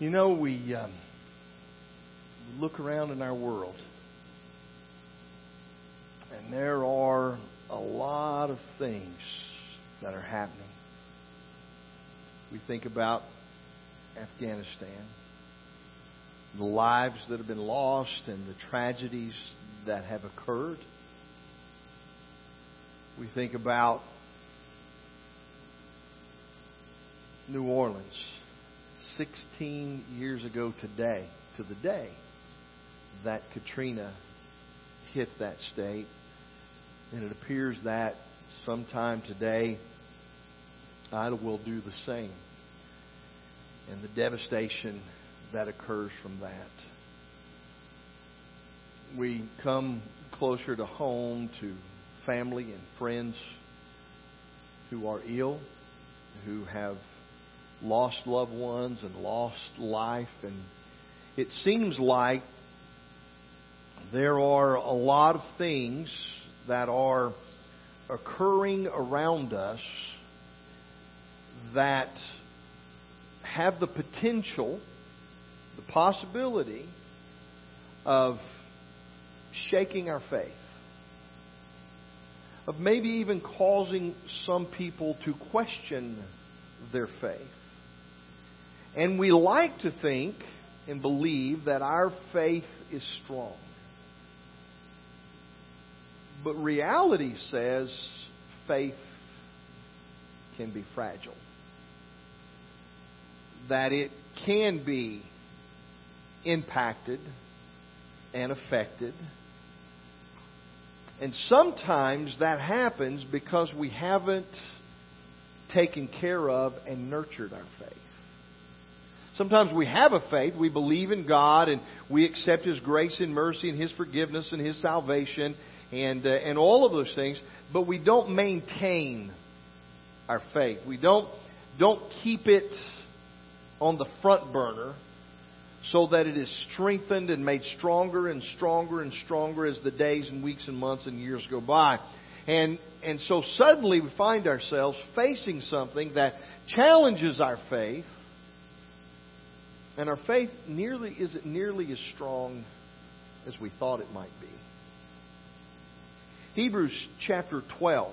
You know, we um, look around in our world, and there are a lot of things that are happening. We think about Afghanistan, the lives that have been lost, and the tragedies that have occurred. We think about New Orleans 16 years ago today, to the day that Katrina hit that state. And it appears that sometime today, Ida will do the same. And the devastation that occurs from that. We come closer to home to family and friends who are ill, who have lost loved ones and lost life. And it seems like there are a lot of things that are occurring around us that have the potential, the possibility of shaking our faith, of maybe even causing some people to question their faith. And we like to think and believe that our faith is strong. But reality says faith can be fragile. That it can be impacted and affected. And sometimes that happens because we haven't taken care of and nurtured our faith. Sometimes we have a faith, we believe in God, and we accept His grace and mercy and His forgiveness and His salvation and, uh, and all of those things, but we don't maintain our faith. We don't, don't keep it on the front burner so that it is strengthened and made stronger and stronger and stronger as the days and weeks and months and years go by. And, and so suddenly we find ourselves facing something that challenges our faith and our faith nearly isn't nearly as strong as we thought it might be. Hebrews chapter 12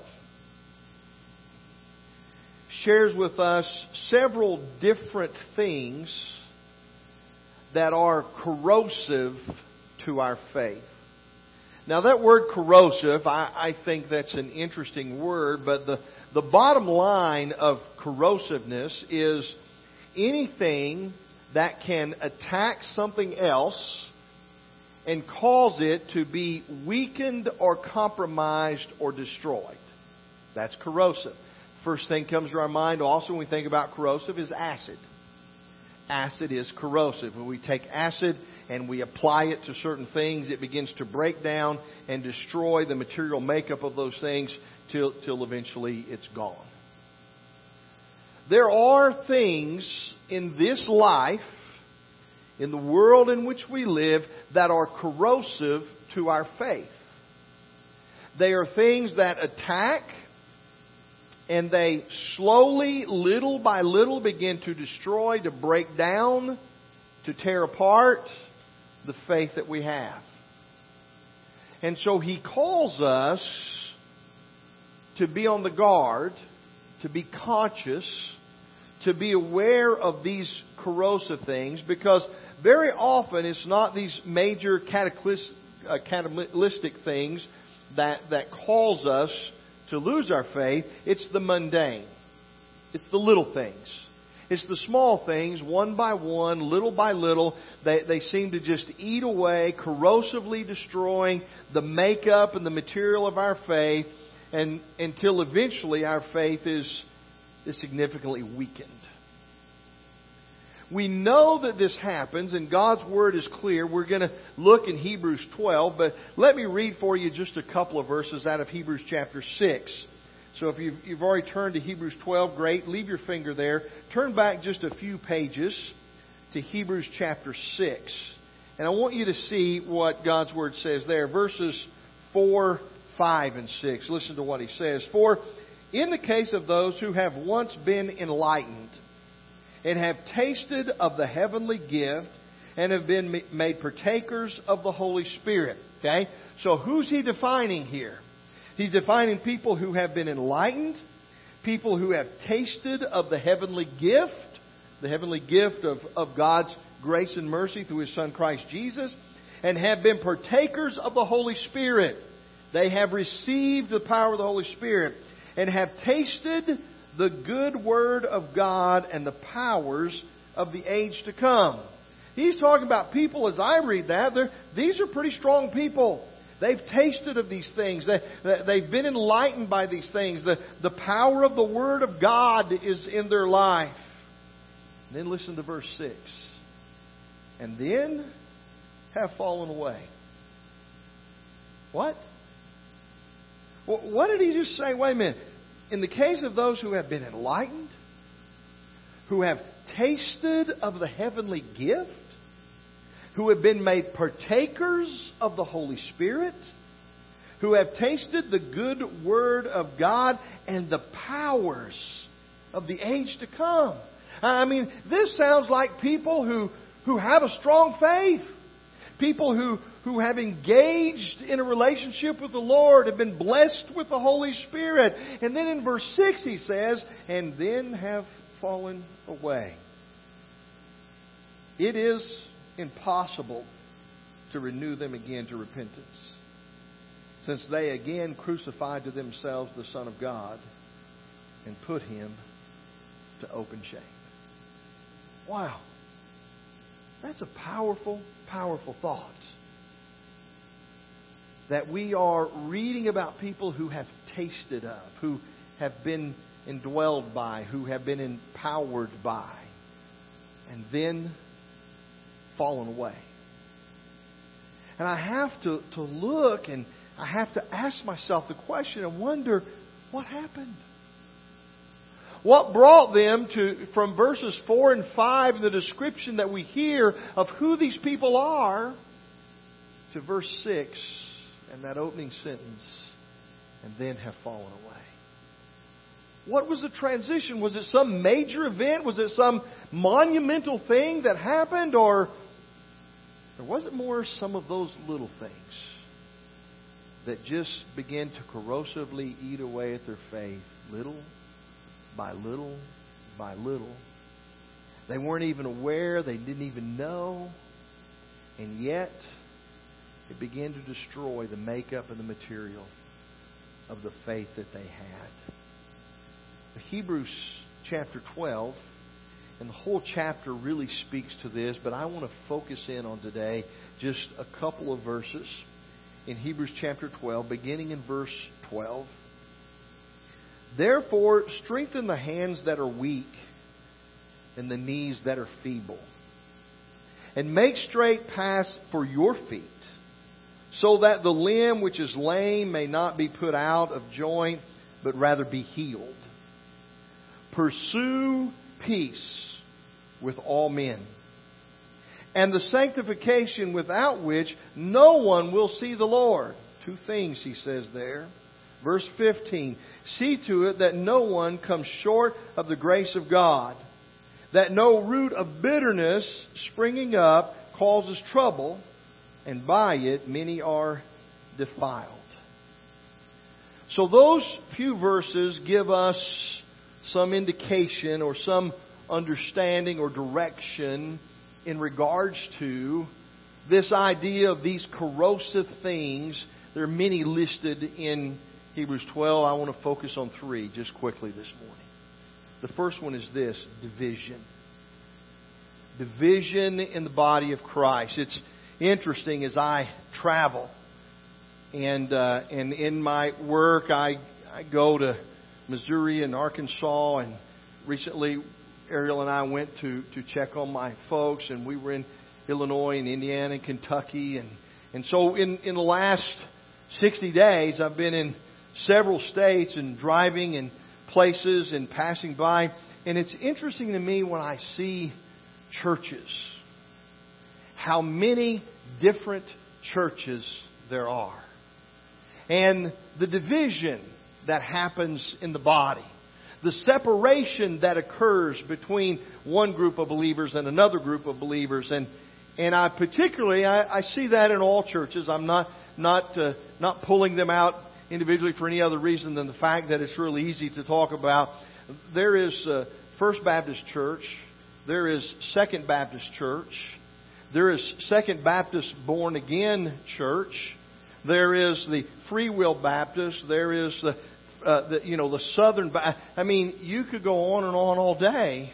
shares with us several different things that are corrosive to our faith. Now, that word corrosive, I, I, think that's an interesting word, but the, the bottom line of corrosiveness is anything that can attack something else and cause it to be weakened or compromised or destroyed. That's corrosive. First thing comes to our mind also when we think about corrosive is acid. Acid is corrosive. When we take acid and we apply it to certain things, it begins to break down and destroy the material makeup of those things till, till eventually it's gone. There are things in this life, in the world in which we live, that are corrosive to our faith. They are things that attack and they slowly, little by little, begin to destroy, to break down, to tear apart the faith that we have. And so he calls us to be on the guard, to be conscious, to be aware of these corrosive things because very often it's not these major uh, cataclysmic things that, that cause us to lose our faith. It's the mundane. It's the little things. It's the small things, one by one, little by little. They, they seem to just eat away, corrosively destroying the makeup and the material of our faith, and until eventually our faith is is significantly weakened. We know that this happens, and God's Word is clear. We're going to look in Hebrews 12, but let me read for you just a couple of verses out of Hebrews chapter 6. So if you've, you've already turned to Hebrews 12, great. Leave your finger there. Turn back just a few pages to Hebrews chapter 6. And I want you to see what God's Word says there. Verses 4, 5, and 6. Listen to what He says. For in the case of those who have once been enlightened, and have tasted of the heavenly gift and have been made partakers of the Holy Spirit. Okay? So who's he defining here? He's defining people who have been enlightened, people who have tasted of the heavenly gift, the heavenly gift of, of God's grace and mercy through His Son Christ Jesus, and have been partakers of the Holy Spirit. They have received the power of the Holy Spirit and have tasted the good word of God and the powers of the age to come. He's talking about people, as I read that, these are pretty strong people. They've tasted of these things. They, they've been enlightened by these things. The, the power of the Word of God is in their life. And then listen to verse 6. And then have fallen away. What? What did he just say? Wait a minute. In the case of those who have been enlightened, who have tasted of the heavenly gift, who have been made partakers of the Holy Spirit, who have tasted the good word of God and the powers of the age to come. I mean, this sounds like people who, who have a strong faith. People who, who have engaged in a relationship with the Lord, have been blessed with the Holy Spirit. And then in verse 6 he says, and then have fallen away. It is impossible to renew them again to repentance, since they again crucified to themselves the Son of God and put him to open shame. Wow. That's a powerful, powerful thought. That we are reading about people who have tasted of, who have been indwelled by, who have been empowered by, and then fallen away. And I have to, to look and I have to ask myself the question and wonder what happened? What brought them to, from verses 4 and 5, the description that we hear of who these people are, to verse 6 and that opening sentence, and then have fallen away? What was the transition? Was it some major event? Was it some monumental thing that happened? Or, or was it more some of those little things that just began to corrosively eat away at their faith, little by little by little. They weren't even aware, they didn't even know, and yet it began to destroy the makeup and the material of the faith that they had. Hebrews chapter 12, and the whole chapter really speaks to this, but I want to focus in on today just a couple of verses in Hebrews chapter 12, beginning in verse 12. Therefore, strengthen the hands that are weak and the knees that are feeble. And make straight paths for your feet, so that the limb which is lame may not be put out of joint, but rather be healed. Pursue peace with all men, and the sanctification without which no one will see the Lord. Two things he says there. Verse 15 See to it that no one comes short of the grace of God, that no root of bitterness springing up causes trouble, and by it many are defiled. So, those few verses give us some indication or some understanding or direction in regards to this idea of these corrosive things. There are many listed in Hebrews 12, I want to focus on three just quickly this morning. The first one is this division. Division in the body of Christ. It's interesting as I travel and uh, and in my work I I go to Missouri and Arkansas and recently Ariel and I went to to check on my folks and we were in Illinois and Indiana and Kentucky and and so in in the last 60 days I've been in several states and driving and places and passing by. And it's interesting to me when I see churches, how many different churches there are. And the division that happens in the body. the separation that occurs between one group of believers and another group of believers. And, and I particularly, I, I see that in all churches. I'm not, not, uh, not pulling them out individually for any other reason than the fact that it's really easy to talk about. There is uh, First Baptist Church. There is Second Baptist Church. There is Second Baptist Born Again Church. There is the Free Will Baptist. There is the, uh, the you know the Southern. I mean, you could go on and on all day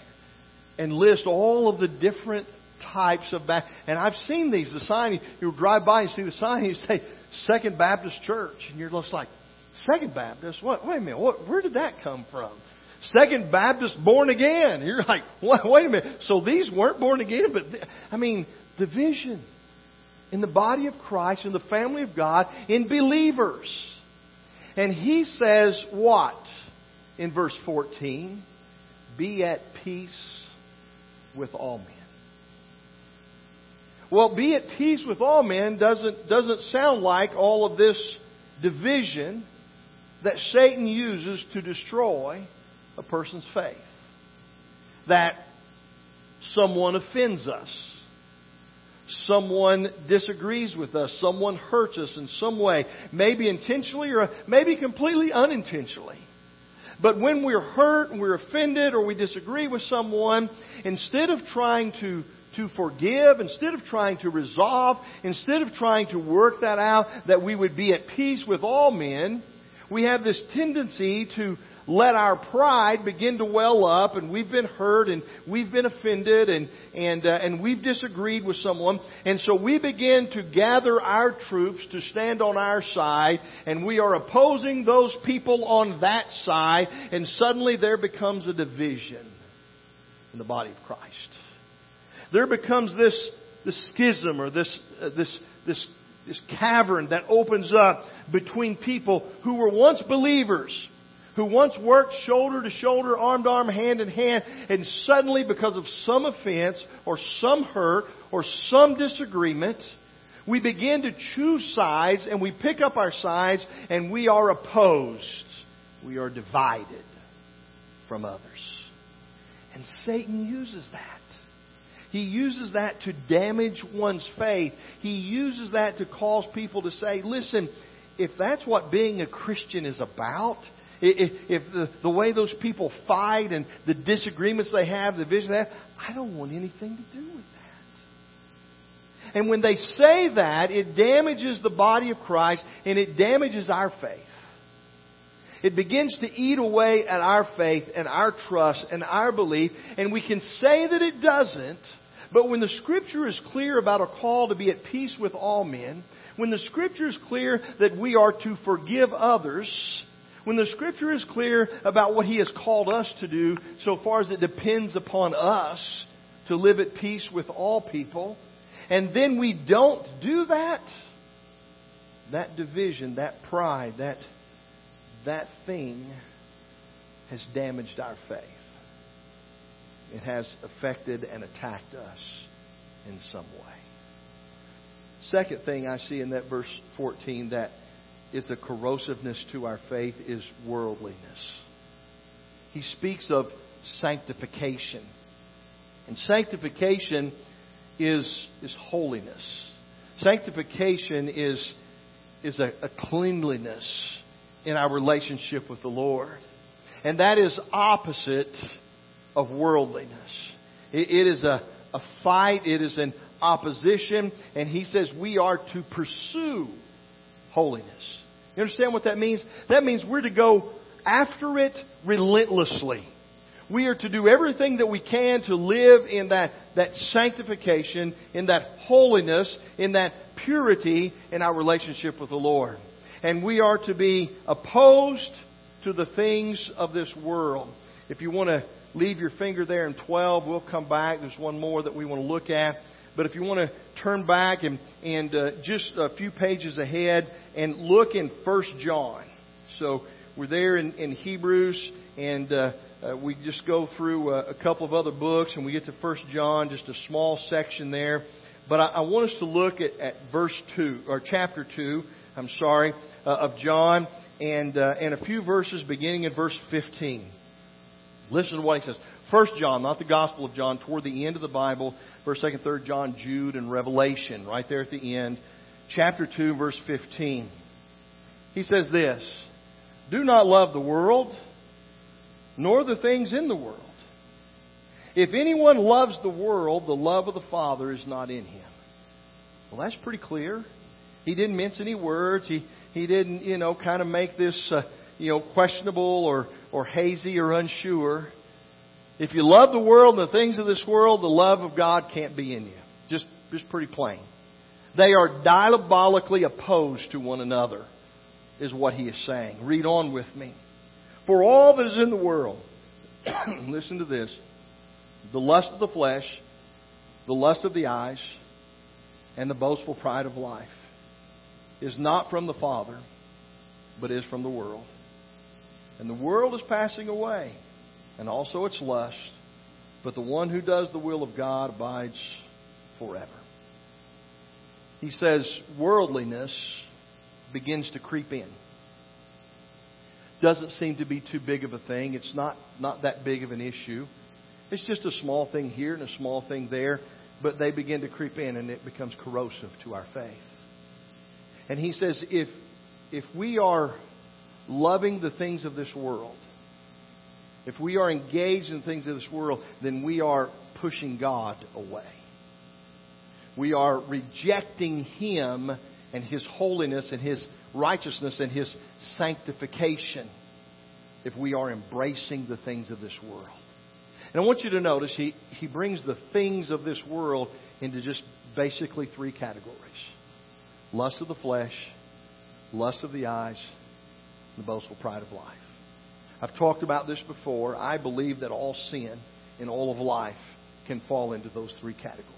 and list all of the different types of Baptist. And I've seen these. The sign you drive by and see the sign. You say Second Baptist Church, and you're just like, Second Baptist? What? Wait a minute. What, where did that come from? Second Baptist born again. You're like, wait, wait a minute. So these weren't born again, but I mean, division in the body of Christ, in the family of God, in believers. And he says what in verse 14? Be at peace with all men. Well, be at peace with all men doesn't, doesn't sound like all of this division that Satan uses to destroy a person's faith. That someone offends us. Someone disagrees with us. Someone hurts us in some way. Maybe intentionally or maybe completely unintentionally. But when we're hurt and we're offended or we disagree with someone, instead of trying to to forgive, instead of trying to resolve, instead of trying to work that out, that we would be at peace with all men, we have this tendency to let our pride begin to well up and we've been hurt and we've been offended and and uh, and we've disagreed with someone. And so we begin to gather our troops to stand on our side and we are opposing those people on that side and suddenly there becomes a division in the body of Christ there becomes this, this schism or this, uh, this, this, this cavern that opens up between people who were once believers, who once worked shoulder to shoulder, arm to arm, hand in hand, and suddenly because of some offense or some hurt or some disagreement, we begin to choose sides and we pick up our sides and we are opposed. We are divided from others. And Satan uses that. He uses that to damage one's faith. He uses that to cause people to say, listen, if that's what being a Christian is about, if the, way those people fight and the disagreements they have, the vision they have, I don't want anything to do with that. And when they say that, it damages the body of Christ and it damages our faith. It begins to eat away at our faith and our trust and our belief, and we can say that it doesn't but when the Scripture is clear about a call to be at peace with all men, when the Scripture is clear that we are to forgive others, when the Scripture is clear about what He has called us to do, so far as it depends upon us to live at peace with all people, and then we don't do that, that division, that pride, that, that thing has damaged our faith it has affected and attacked us in some way. Second thing I see in that verse 14 that is a corrosiveness to our faith is worldliness. He speaks of sanctification. And sanctification is, is holiness. Sanctification is, is a, a cleanliness in our relationship with the Lord. And that is opposite of worldliness. it, it is a, a fight, it is an opposition, and he says we are to pursue holiness. You understand what that means? That means we're to go after it relentlessly. We are to do everything that we can to live in that, that sanctification, in that holiness, in that purity in our relationship with the Lord. And we are to be opposed to the things of this world. If you want to leave your finger there in 12. We'll come back. There's one more that we want to look at. But if you want to turn back and, and uh, just a few pages ahead and look in First John. So we're there in, in Hebrews, and uh, uh, we just go through a, uh, a couple of other books, and we get to First John, just a small section there. But I, I want us to look at, at verse 2, or chapter 2, I'm sorry, uh, of John, and, uh, and a few verses beginning in verse 15. Listen to what he says. First John, not the Gospel of John, toward the end of the Bible, first, second, third John, Jude, and Revelation, right there at the end. Chapter 2, verse 15. He says this Do not love the world, nor the things in the world. If anyone loves the world, the love of the Father is not in him. Well, that's pretty clear. He didn't mince any words. He, he didn't, you know, kind of make this, uh, you know, questionable or, or hazy or unsure. If you love the world and the things of this world, the love of God can't be in you. Just, just pretty plain. They are diabolically opposed to one another, is what he is saying. Read on with me. For all that is in the world, listen to this the lust of the flesh, the lust of the eyes, and the boastful pride of life is not from the Father, but is from the world. And the world is passing away, and also its lust, but the one who does the will of God abides forever. He says worldliness begins to creep in. Doesn't seem to be too big of a thing. It's not, not that big of an issue. It's just a small thing here and a small thing there, but they begin to creep in and it becomes corrosive to our faith. And he says if if we are loving the things of this world, if we are engaged in things of this world, then we are pushing God away. We are rejecting Him and His holiness and His righteousness and His sanctification if we are embracing the things of this world. And I want you to notice he, he brings the things of this world into just basically three categories lust of the flesh, lust of the eyes, the boastful pride of life. I've talked about this before. I believe that all sin in all of life can fall into those three categories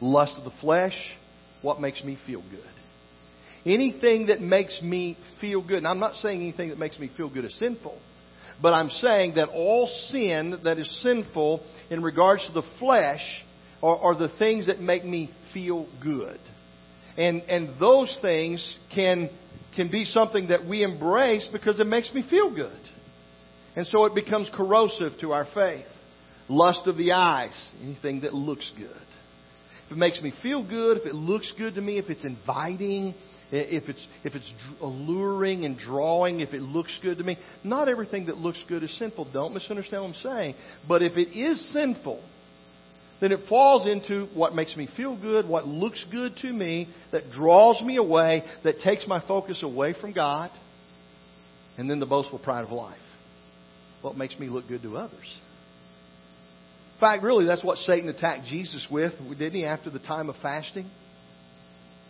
lust of the flesh, what makes me feel good. Anything that makes me feel good. And I'm not saying anything that makes me feel good is sinful. But I'm saying that all sin that is sinful in regards to the flesh are, are the things that make me feel good. And, and those things can, can be something that we embrace because it makes me feel good. And so it becomes corrosive to our faith. Lust of the eyes, anything that looks good. If it makes me feel good, if it looks good to me, if it's inviting, if it's, if it's alluring and drawing, if it looks good to me. Not everything that looks good is sinful. Don't misunderstand what I'm saying. But if it is sinful, then it falls into what makes me feel good, what looks good to me, that draws me away, that takes my focus away from God, and then the boastful pride of life. What makes me look good to others. In fact, really, that's what Satan attacked Jesus with, didn't he, after the time of fasting?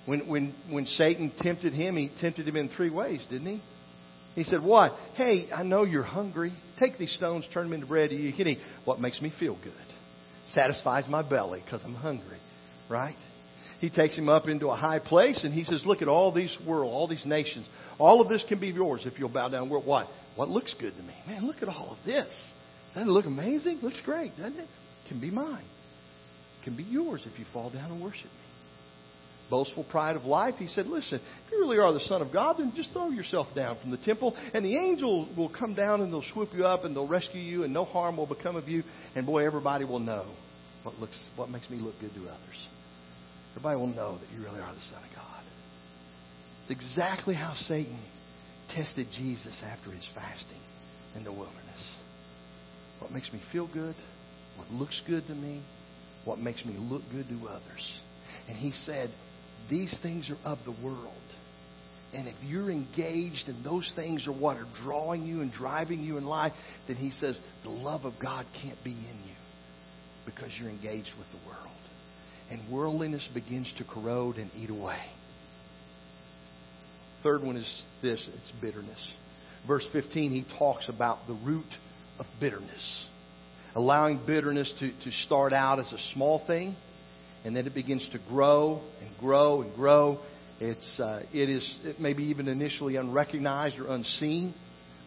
When, when, when Satan tempted him, he tempted him in three ways, didn't he? He said, What? Hey, I know you're hungry. Take these stones, turn them into bread, you can eat. What makes me feel good? Satisfies my belly because I'm hungry. Right? He takes him up into a high place and he says, Look at all these world, all these nations. All of this can be yours if you'll bow down. What? What looks good to me? Man, look at all of this. Doesn't it look amazing? Looks great, doesn't it? Can be mine. Can be yours if you fall down and worship me boastful pride of life, he said, Listen, if you really are the Son of God, then just throw yourself down from the temple, and the angels will come down and they'll swoop you up and they'll rescue you, and no harm will become of you. And boy, everybody will know what, looks, what makes me look good to others. Everybody will know that you really are the Son of God. It's exactly how Satan tested Jesus after his fasting in the wilderness. What makes me feel good, what looks good to me, what makes me look good to others. And he said, these things are of the world. And if you're engaged and those things are what are drawing you and driving you in life, then he says the love of God can't be in you because you're engaged with the world. And worldliness begins to corrode and eat away. Third one is this it's bitterness. Verse 15, he talks about the root of bitterness. Allowing bitterness to, to start out as a small thing and then it begins to grow and grow and grow. It's, uh, it is it may be even initially unrecognized or unseen,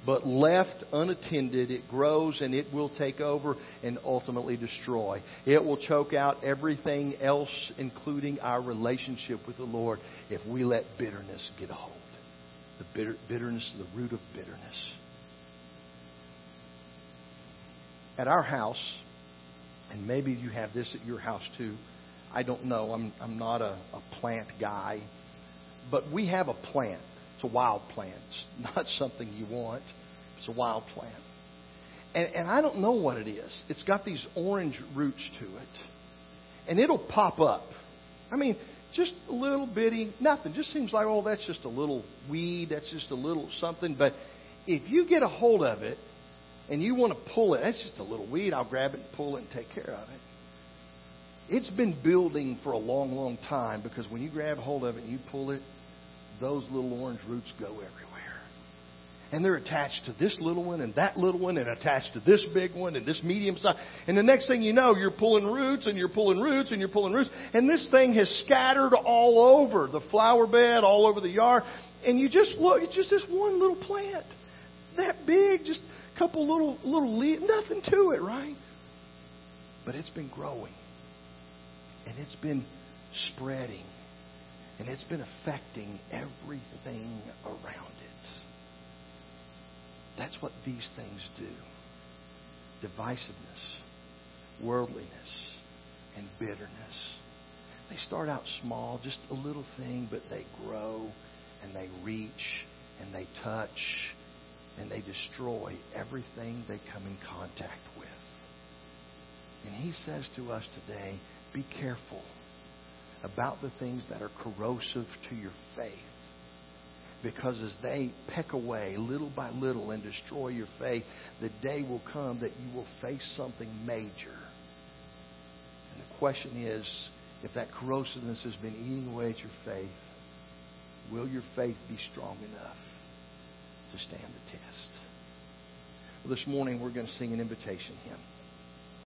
but left unattended, it grows and it will take over and ultimately destroy. It will choke out everything else, including our relationship with the Lord, if we let bitterness get a hold. The bitter, bitterness, the root of bitterness. at our house, and maybe you have this at your house too. I don't know. I'm I'm not a, a plant guy, but we have a plant. It's a wild plant. It's not something you want. It's a wild plant. And, and I don't know what it is. It's got these orange roots to it. And it'll pop up. I mean, just a little bitty, nothing. Just seems like, oh, that's just a little weed. That's just a little something. But if you get a hold of it and you want to pull it, that's just a little weed. I'll grab it and pull it and take care of it. It's been building for a long, long time because when you grab hold of it and you pull it, those little orange roots go everywhere and they're attached to this little one and that little one and attached to this big one and this medium size. And the next thing you know, you're pulling roots and you're pulling roots and you're pulling roots. And this thing has scattered all over the flower bed, all over the yard. And you just look, it's just this one little plant. That big, just a couple little, little leaves, nothing to it, right? But it's been growing. And it's been spreading. And it's been affecting everything around it. That's what these things do divisiveness, worldliness, and bitterness. They start out small, just a little thing, but they grow and they reach and they touch and they destroy everything they come in contact with. And he says to us today be careful about the things that are corrosive to your faith because as they peck away little by little and destroy your faith, the day will come that you will face something major. And the question is if that corrosiveness has been eating away at your faith, will your faith be strong enough to stand the test? Well, this morning we're going to sing an invitation hymn.